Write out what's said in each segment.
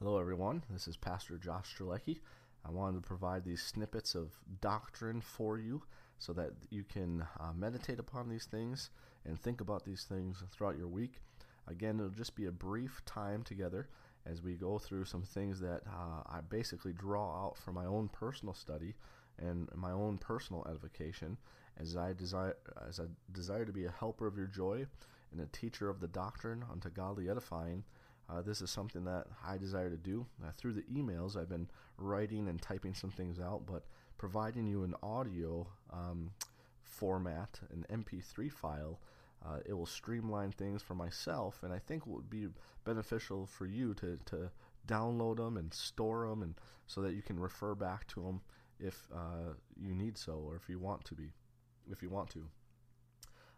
Hello, everyone. This is Pastor Josh Strelecki. I wanted to provide these snippets of doctrine for you so that you can uh, meditate upon these things and think about these things throughout your week. Again, it'll just be a brief time together as we go through some things that uh, I basically draw out from my own personal study and my own personal edification as I desire as I desire to be a helper of your joy and a teacher of the doctrine unto godly edifying. Uh, this is something that I desire to do. Uh, through the emails, I've been writing and typing some things out, but providing you an audio um, format, an MP3 file, uh, it will streamline things for myself, and I think it would be beneficial for you to, to download them and store them, and so that you can refer back to them if uh, you need so, or if you want to be, if you want to.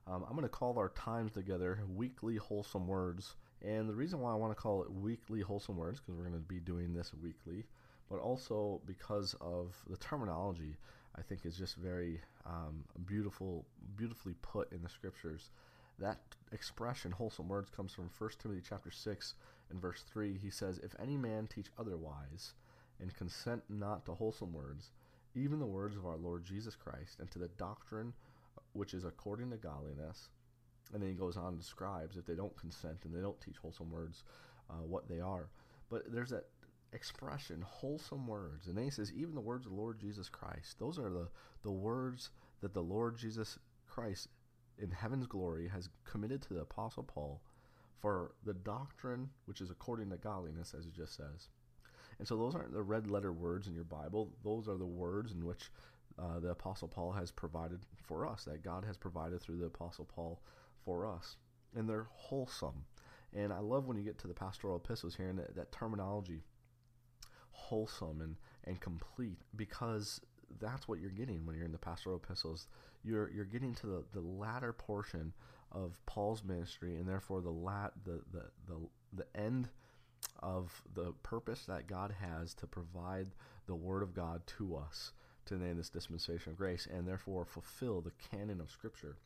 Um, I'm going to call our times together weekly wholesome words. And the reason why I want to call it weekly wholesome words, because we're going to be doing this weekly, but also because of the terminology, I think is just very um, beautiful, beautifully put in the scriptures. That expression, wholesome words, comes from 1 Timothy chapter 6 and verse 3. He says, If any man teach otherwise, and consent not to wholesome words, even the words of our Lord Jesus Christ, and to the doctrine which is according to godliness. And then he goes on and describes if they don't consent and they don't teach wholesome words, uh, what they are. But there's that expression, wholesome words. And then he says, even the words of the Lord Jesus Christ. Those are the, the words that the Lord Jesus Christ in heaven's glory has committed to the Apostle Paul for the doctrine which is according to godliness, as he just says. And so those aren't the red letter words in your Bible. Those are the words in which uh, the Apostle Paul has provided for us, that God has provided through the Apostle Paul for us. And they're wholesome. And I love when you get to the pastoral epistles here and that, that terminology, wholesome and, and complete, because that's what you're getting when you're in the pastoral epistles. You're you're getting to the, the latter portion of Paul's ministry, and therefore the lat the, the the the end of the purpose that God has to provide the Word of God to us to name this dispensation of grace and therefore fulfill the canon of Scripture.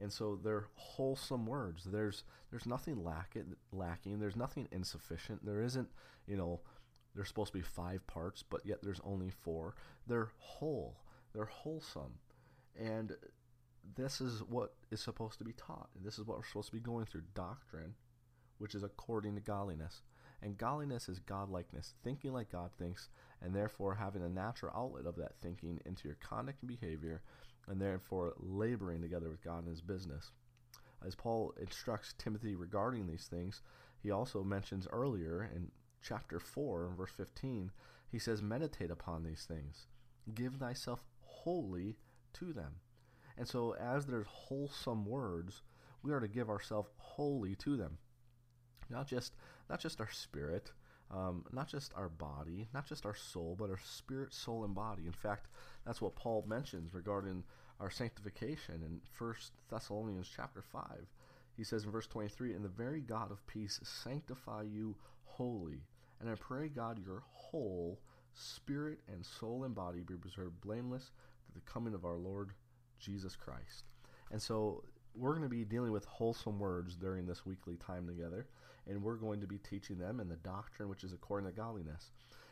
And so they're wholesome words. There's there's nothing lack lacking. There's nothing insufficient. There isn't, you know, there's supposed to be five parts, but yet there's only four. They're whole. They're wholesome. And this is what is supposed to be taught. This is what we're supposed to be going through doctrine, which is according to godliness. And godliness is godlikeness, thinking like God thinks, and therefore having a natural outlet of that thinking into your conduct and behavior, and therefore laboring together with God in his business. As Paul instructs Timothy regarding these things, he also mentions earlier in chapter 4, verse 15, he says, Meditate upon these things, give thyself wholly to them. And so, as there's wholesome words, we are to give ourselves wholly to them. Not just not just our spirit, um, not just our body, not just our soul, but our spirit, soul, and body. In fact, that's what Paul mentions regarding our sanctification in 1 Thessalonians chapter 5. He says in verse 23, And the very God of peace sanctify you wholly. And I pray, God, your whole spirit and soul and body be preserved blameless to the coming of our Lord Jesus Christ. And so we're going to be dealing with wholesome words during this weekly time together and we're going to be teaching them in the doctrine which is according to godliness.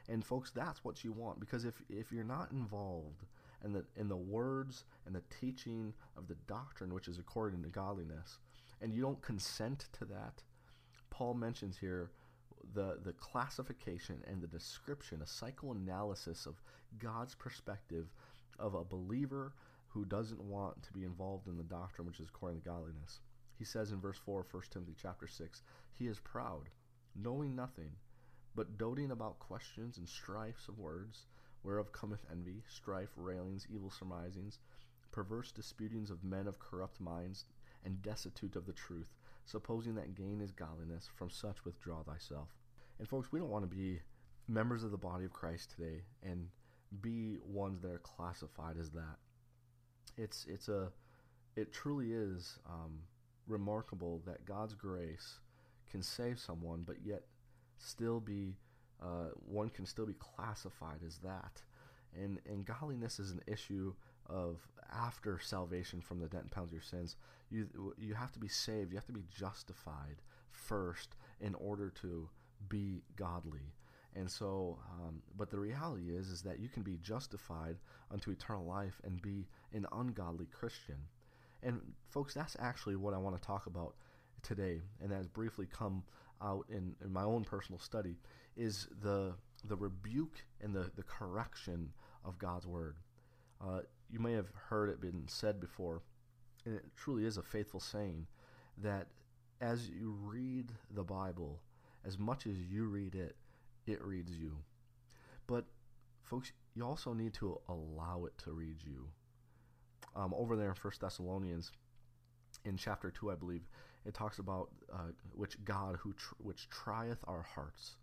And folks, that's what you want because if if you're not involved in the in the words and the teaching of the doctrine which is according to godliness, and you don't consent to that, Paul mentions here the the classification and the description, a psychoanalysis of God's perspective of a believer who doesn't want to be involved in the doctrine which is according to godliness. He says in verse 4 of 1 Timothy chapter 6, He is proud, knowing nothing, but doting about questions and strifes of words, whereof cometh envy, strife, railings, evil surmisings, perverse disputings of men of corrupt minds, and destitute of the truth, supposing that gain is godliness, from such withdraw thyself. And folks, we don't want to be members of the body of Christ today and be ones that are classified as that. It's it's a it truly is um, remarkable that God's grace can save someone, but yet still be uh, one can still be classified as that. And and godliness is an issue of after salvation from the debt and penalty of your sins. You you have to be saved. You have to be justified first in order to be godly. And so, um, but the reality is, is that you can be justified unto eternal life and be an ungodly Christian. And folks, that's actually what I want to talk about today, and that has briefly come out in, in my own personal study, is the the rebuke and the, the correction of God's word. Uh, you may have heard it been said before, and it truly is a faithful saying, that as you read the Bible, as much as you read it, it reads you. But, folks, you also need to allow it to read you. Um, over there in First Thessalonians, in chapter 2, I believe, it talks about uh, which God who tr- which trieth our hearts.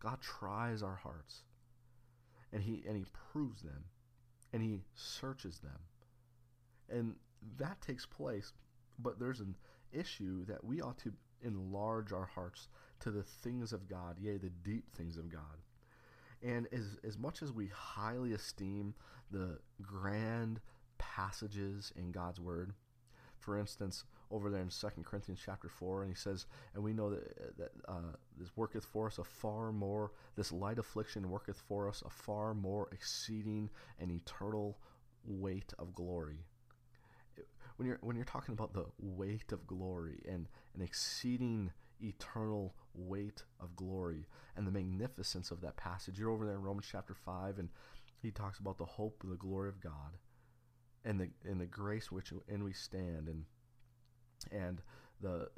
God tries our hearts, and he and he proves them, and he searches them, and that takes place. But there's an issue that we ought to enlarge our hearts to the things of God, yea, the deep things of God. And as, as much as we highly esteem the grand passages in God's Word, for instance, over there in Second Corinthians chapter 4, and he says, And we know that, that uh, this worketh for us a far more, this light affliction worketh for us a far more exceeding and eternal weight of glory when you're when you're talking about the weight of glory and an exceeding eternal weight of glory and the magnificence of that passage. You're over there in Romans chapter five, and he talks about the hope of the glory of God and the and the grace which in we stand and and the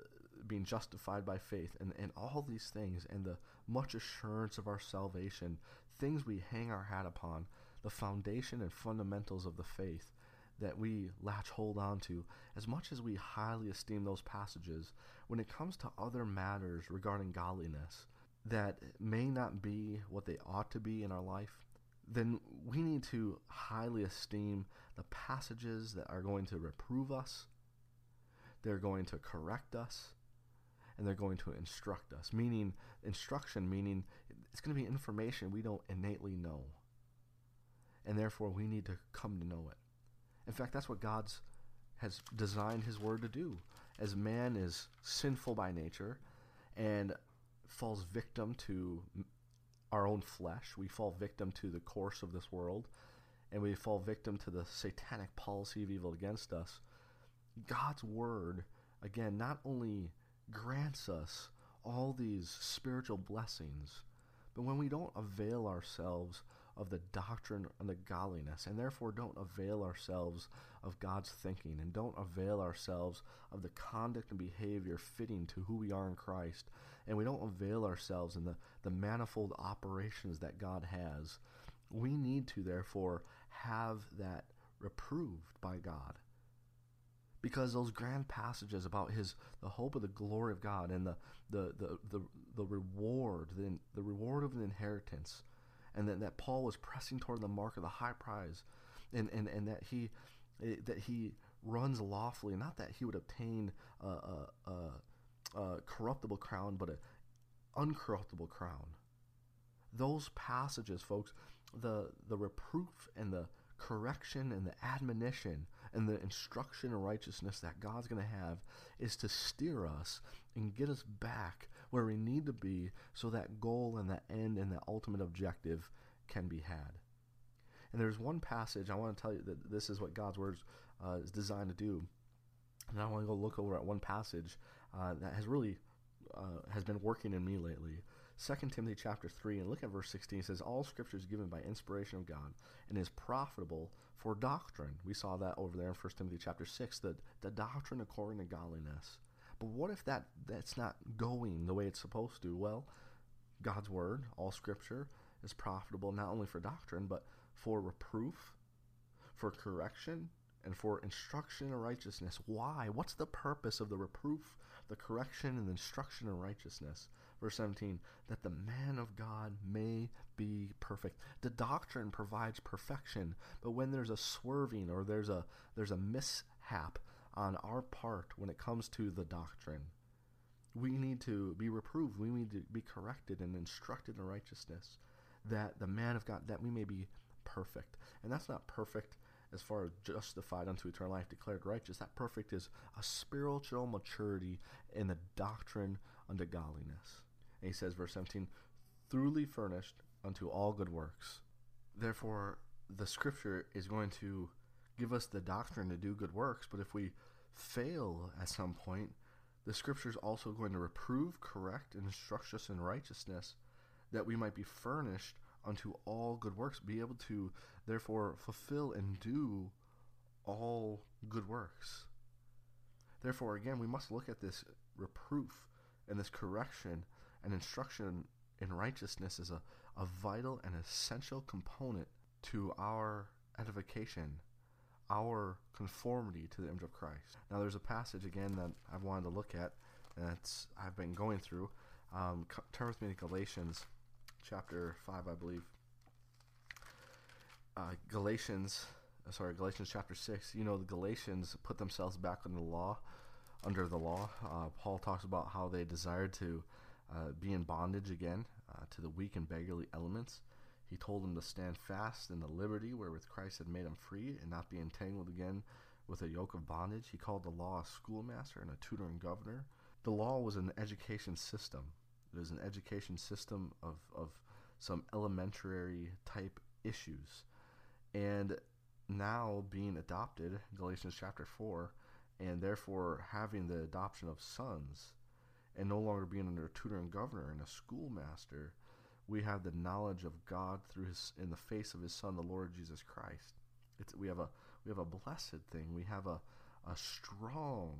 being justified by faith and, and all these things and the much assurance of our salvation, things we hang our hat upon, the foundation and fundamentals of the faith that we latch hold on to, as much as we highly esteem those passages, when it comes to other matters regarding godliness that may not be what they ought to be in our life, then we need to highly esteem the passages that are going to reprove us, they're going to correct us, and they're going to instruct us. Meaning, instruction, meaning it's going to be information we don't innately know. And therefore, we need to come to know it. In fact, that's what God's has designed his word to do. As man is sinful by nature and falls victim to our own flesh, we fall victim to the course of this world, and we fall victim to the satanic policy of evil against us. God's word, again, not only grants us all these spiritual blessings, but when we don't avail ourselves of the doctrine and the godliness, and therefore don't avail ourselves of God's thinking, and don't avail ourselves of the conduct and behavior fitting to who we are in Christ, and we don't avail ourselves in the, the manifold operations that God has, we need to therefore have that reproved by God. Because those grand passages about his the hope of the glory of God and the the the the, the reward the, the reward of the inheritance and that, that Paul was pressing toward the mark of the high prize, and, and, and that he eh, that he runs lawfully, not that he would obtain a, a, a, a corruptible crown, but an uncorruptible crown. Those passages, folks, the the reproof and the correction and the admonition and the instruction in righteousness that God's going to have is to steer us and get us back where we need to be so that goal and that end and that ultimate objective can be had. And there's one passage I want to tell you that this is what God's word uh, is designed to do. And I want to go look over at one passage uh, that has really uh, has been working in me lately. 2 Timothy chapter 3 and look at verse 16 it says all scripture is given by inspiration of God and is profitable for doctrine. We saw that over there in 1 Timothy chapter 6 the, the doctrine according to godliness. But what if that that's not going the way it's supposed to? Well, God's word, all scripture is profitable not only for doctrine but for reproof, for correction, and for instruction in righteousness. Why? What's the purpose of the reproof, the correction, and the instruction in righteousness? Verse 17, that the man of God may be perfect. The doctrine provides perfection, but when there's a swerving or there's a there's a mishap on our part when it comes to the doctrine, we need to be reproved. We need to be corrected and instructed in righteousness, that the man of God that we may be perfect. And that's not perfect as far as justified unto eternal life, declared righteous. That perfect is a spiritual maturity in the doctrine unto godliness. And he says, verse 17, thoroughly furnished unto all good works. Therefore, the scripture is going to give us the doctrine to do good works, but if we fail at some point, the scripture is also going to reprove, correct, and instruct us in righteousness, that we might be furnished unto all good works, be able to therefore fulfill and do all good works. Therefore, again, we must look at this reproof and this correction and instruction in righteousness as a, a vital and essential component to our edification, our conformity to the image of Christ. Now, there's a passage again that I've wanted to look at, and that's I've been going through. Um, turn with me to Galatians chapter five, I believe. Uh, Galatians, uh, sorry, Galatians chapter six. You know, the Galatians put themselves back under the law. Under the law, uh, Paul talks about how they desired to uh, be in bondage again uh, to the weak and beggarly elements. He told them to stand fast in the liberty wherewith Christ had made them free and not be entangled again with a yoke of bondage. He called the law a schoolmaster and a tutor and governor. The law was an education system. It was an education system of, of some elementary type issues. And now being adopted, Galatians chapter 4, and therefore having the adoption of sons, and no longer being under a tutor and governor and a schoolmaster, we have the knowledge of God through his in the face of his son the Lord Jesus Christ. It's, we have a we have a blessed thing. We have a a strong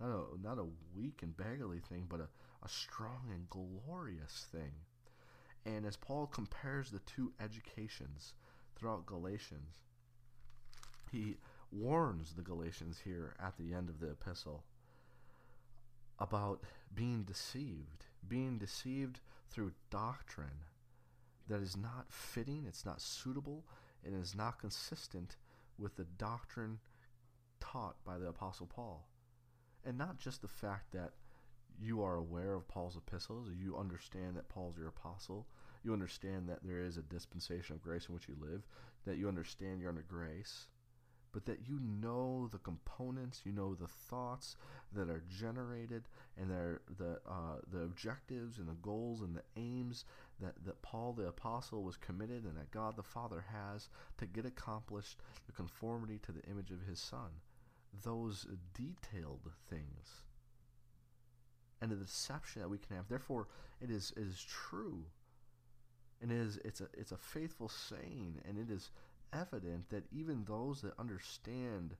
not a not a weak and beggarly thing, but a, a strong and glorious thing. And as Paul compares the two educations throughout Galatians, he warns the Galatians here at the end of the epistle about being deceived, being deceived through doctrine that is not fitting, it's not suitable, and is not consistent with the doctrine taught by the Apostle Paul. And not just the fact that you are aware of Paul's epistles, you understand that Paul's your apostle, you understand that there is a dispensation of grace in which you live, that you understand you're under grace, but that you know the components, you know the thoughts that are generated, and the uh, the objectives and the goals and the aims that, that Paul the apostle was committed and that God the Father has to get accomplished the conformity to the image of His Son. Those detailed things and the deception that we can have. Therefore, it is it is true, and it is it's a it's a faithful saying, and it is evident that even those that understand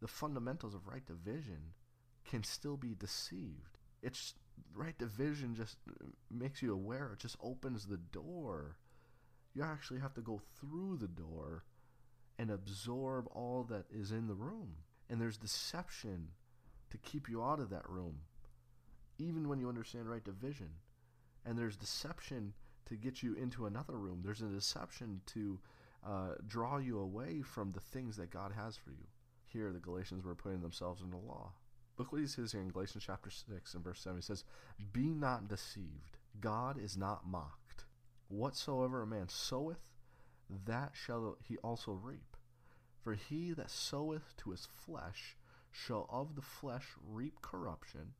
the fundamentals of right division can still be deceived. It's right division just makes you aware. It just opens the door. You actually have to go through the door and absorb all that is in the room. And there's deception to keep you out of that room even when you understand right division. And there's deception to get you into another room. There's a deception to uh, draw you away from the things that God has for you. Here, the Galatians were putting themselves in the law. Look what he says here in Galatians chapter 6 and verse 7. He says, Be not deceived. God is not mocked. Whatsoever a man soweth, that shall he also reap. For he that soweth to his flesh shall of the flesh reap corruption,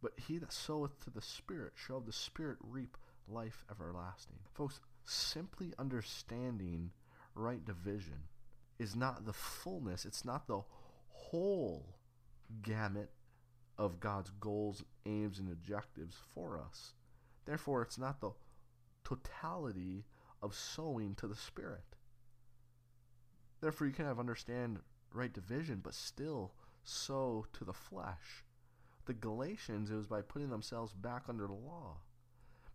but he that soweth to the Spirit shall of the Spirit reap life everlasting. Folks, simply understanding right division is not the fullness, it's not the whole gamut of God's goals, aims, and objectives for us. Therefore, it's not the totality of sowing to the Spirit. Therefore, you can have understand right division, but still sow to the flesh the Galatians, it was by putting themselves back under the law.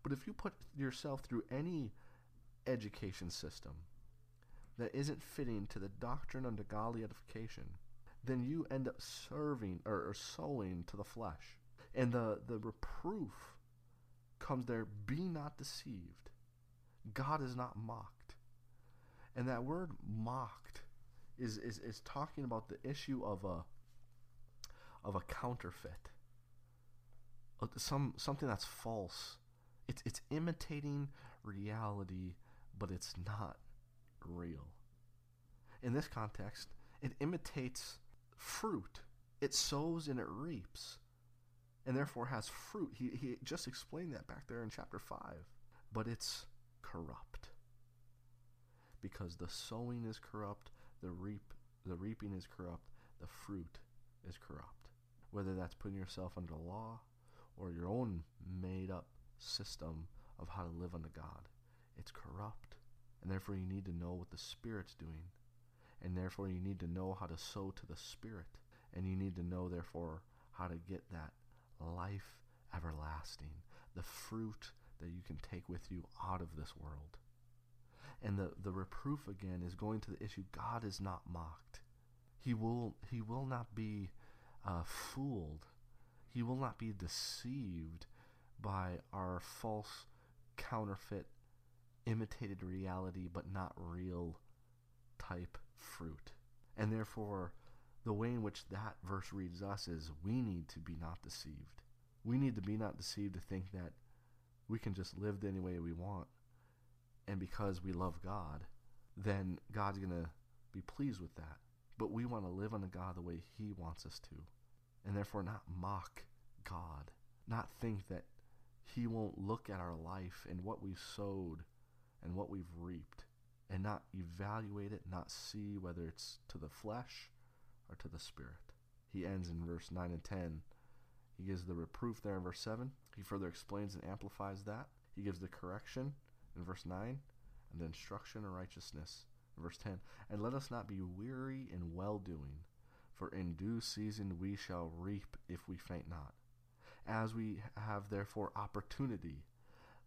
But if you put yourself through any education system that isn't fitting to the doctrine unto godly edification, then you end up serving or, or sowing to the flesh. And the, the reproof comes there be not deceived. God is not mocked. And that word mocked is, is, is talking about the issue of a of a counterfeit uh, some something that's false. It's it's imitating reality, but it's not real. In this context, it imitates fruit. It sows and it reaps. and therefore has fruit. He, he just explained that back there in chapter 5. But it's corrupt. Because the sowing is corrupt, the reap the reaping is corrupt, the fruit is corrupt. Whether that's putting yourself under law or your own made up system of how to live under God, it's corrupt. And therefore you need to know what the Spirit's doing. And therefore you need to know how to sow to the Spirit. And you need to know therefore how to get that life everlasting, the fruit that you can take with you out of this world. And the, the reproof again is going to the issue God is not mocked. He will, he will not be uh, fooled. He will not be deceived by our false, counterfeit, imitated reality, but not real type fruit. And therefore, the way in which that verse reads us is we need to be not deceived. We need to be not deceived to think that we can just live any way we want. And because we love God, then God's going to be pleased with that. But we want to live under God the way He wants us to. And therefore, not mock God. Not think that He won't look at our life and what we've sowed and what we've reaped. And not evaluate it, not see whether it's to the flesh or to the spirit. He ends in verse 9 and 10 he gives the reproof there in verse 7. He further explains and amplifies that. He gives the correction in verse 9 and the instruction in righteousness in verse 10. And let us not be weary in well doing, for in due season we shall reap if we faint not. As we have therefore opportunity,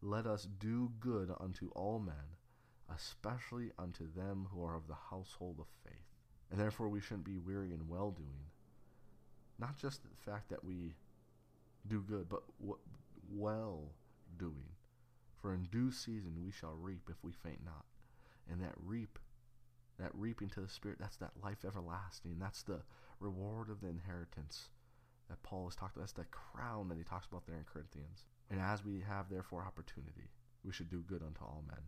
let us do good unto all men, especially unto them who are of the household of faith. And therefore we shouldn't be weary in well doing. Not just the fact that we do good, but what well doing. For in due season we shall reap if we faint not. And that reap, that reaping to the Spirit, that's that life everlasting. That's the reward of the inheritance that Paul has talked about. That's the crown that he talks about there in Corinthians. And as we have therefore opportunity, we should do good unto all men.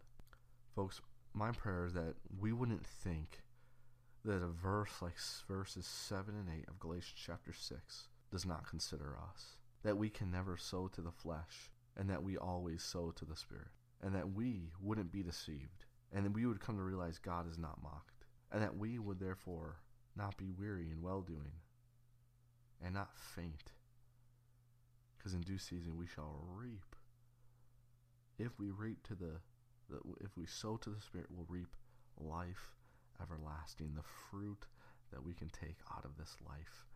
Folks, my prayer is that we wouldn't think that a verse like verses 7 and 8 of Galatians chapter 6 does not consider us that we can never sow to the flesh, and that we always sow to the Spirit, and that we wouldn't be deceived, and that we would come to realize God is not mocked, and that we would therefore not be weary in well doing, and not faint, because in due season we shall reap. If we reap to the, the if we sow to the Spirit, we'll reap life everlasting, the fruit that we can take out of this life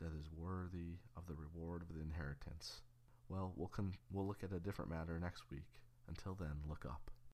that is worthy of the reward of the inheritance. Well, we'll, con- we'll look at a different matter next week. Until then, look up.